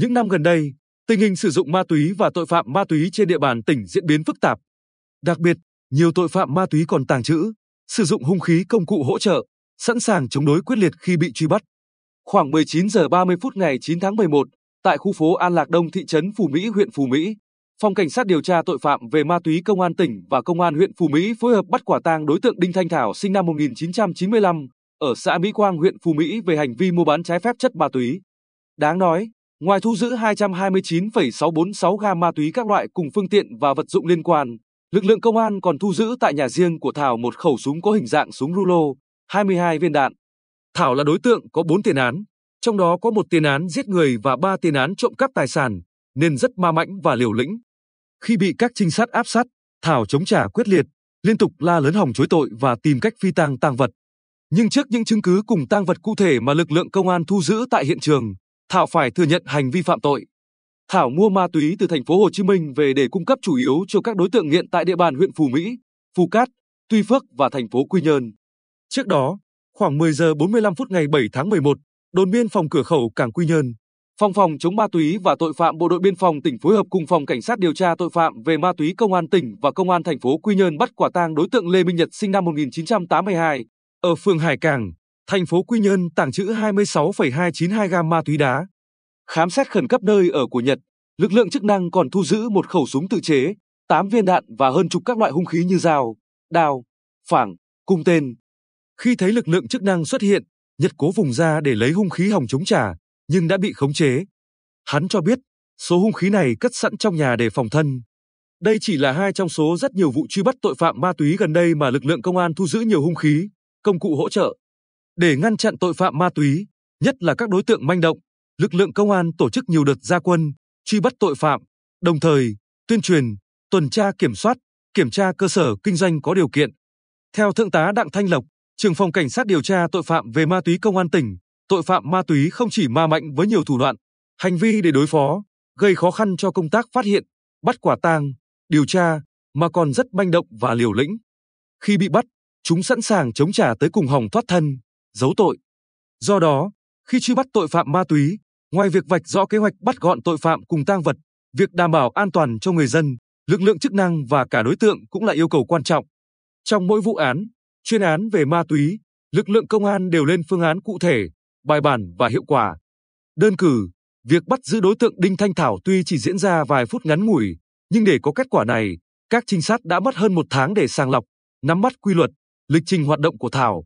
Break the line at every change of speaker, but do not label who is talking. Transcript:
Những năm gần đây, tình hình sử dụng ma túy và tội phạm ma túy trên địa bàn tỉnh diễn biến phức tạp. Đặc biệt, nhiều tội phạm ma túy còn tàng trữ, sử dụng hung khí công cụ hỗ trợ, sẵn sàng chống đối quyết liệt khi bị truy bắt. Khoảng 19 giờ 30 phút ngày 9 tháng 11, tại khu phố An Lạc Đông thị trấn Phú Mỹ huyện Phú Mỹ, Phòng Cảnh sát điều tra tội phạm về ma túy Công an tỉnh và Công an huyện Phú Mỹ phối hợp bắt quả tang đối tượng Đinh Thanh Thảo sinh năm 1995 ở xã Mỹ Quang huyện Phú Mỹ về hành vi mua bán trái phép chất ma túy. Đáng nói, ngoài thu giữ 229,646 gam ma túy các loại cùng phương tiện và vật dụng liên quan, lực lượng công an còn thu giữ tại nhà riêng của Thảo một khẩu súng có hình dạng súng rulo, 22 viên đạn. Thảo là đối tượng có 4 tiền án, trong đó có một tiền án giết người và 3 tiền án trộm cắp tài sản, nên rất ma mãnh và liều lĩnh. Khi bị các trinh sát áp sát, Thảo chống trả quyết liệt, liên tục la lớn hòng chối tội và tìm cách phi tang tang vật. Nhưng trước những chứng cứ cùng tang vật cụ thể mà lực lượng công an thu giữ tại hiện trường, Thảo phải thừa nhận hành vi phạm tội. Thảo mua ma túy từ thành phố Hồ Chí Minh về để cung cấp chủ yếu cho các đối tượng nghiện tại địa bàn huyện Phú Mỹ, Phú Cát, Tuy Phước và thành phố Quy Nhơn. Trước đó, khoảng 10 giờ 45 phút ngày 7 tháng 11, đồn biên phòng cửa khẩu cảng Quy Nhơn, Phòng phòng chống ma túy và tội phạm Bộ đội biên phòng tỉnh phối hợp cùng phòng cảnh sát điều tra tội phạm về ma túy công an tỉnh và công an thành phố Quy Nhơn bắt quả tang đối tượng Lê Minh Nhật sinh năm 1982 ở phường Hải Cảng, thành phố Quy Nhơn tàng trữ 26,292 gam ma túy đá. Khám xét khẩn cấp nơi ở của Nhật, lực lượng chức năng còn thu giữ một khẩu súng tự chế, 8 viên đạn và hơn chục các loại hung khí như dao, đao, phảng, cung tên. Khi thấy lực lượng chức năng xuất hiện, Nhật cố vùng ra để lấy hung khí hòng chống trả, nhưng đã bị khống chế. Hắn cho biết, số hung khí này cất sẵn trong nhà để phòng thân. Đây chỉ là hai trong số rất nhiều vụ truy bắt tội phạm ma túy gần đây mà lực lượng công an thu giữ nhiều hung khí, công cụ hỗ trợ. Để ngăn chặn tội phạm ma túy, nhất là các đối tượng manh động, lực lượng công an tổ chức nhiều đợt gia quân, truy bắt tội phạm, đồng thời tuyên truyền, tuần tra kiểm soát, kiểm tra cơ sở kinh doanh có điều kiện. Theo Thượng tá Đặng Thanh Lộc, trưởng phòng cảnh sát điều tra tội phạm về ma túy công an tỉnh, tội phạm ma túy không chỉ ma mạnh với nhiều thủ đoạn, hành vi để đối phó, gây khó khăn cho công tác phát hiện, bắt quả tang, điều tra, mà còn rất manh động và liều lĩnh. Khi bị bắt, chúng sẵn sàng chống trả tới cùng hòng thoát thân, giấu tội. Do đó, khi truy bắt tội phạm ma túy, ngoài việc vạch rõ kế hoạch bắt gọn tội phạm cùng tang vật, việc đảm bảo an toàn cho người dân, lực lượng chức năng và cả đối tượng cũng là yêu cầu quan trọng. Trong mỗi vụ án, chuyên án về ma túy, lực lượng công an đều lên phương án cụ thể, bài bản và hiệu quả. Đơn cử, việc bắt giữ đối tượng Đinh Thanh Thảo tuy chỉ diễn ra vài phút ngắn ngủi, nhưng để có kết quả này, các trinh sát đã mất hơn một tháng để sàng lọc, nắm bắt quy luật, lịch trình hoạt động của Thảo.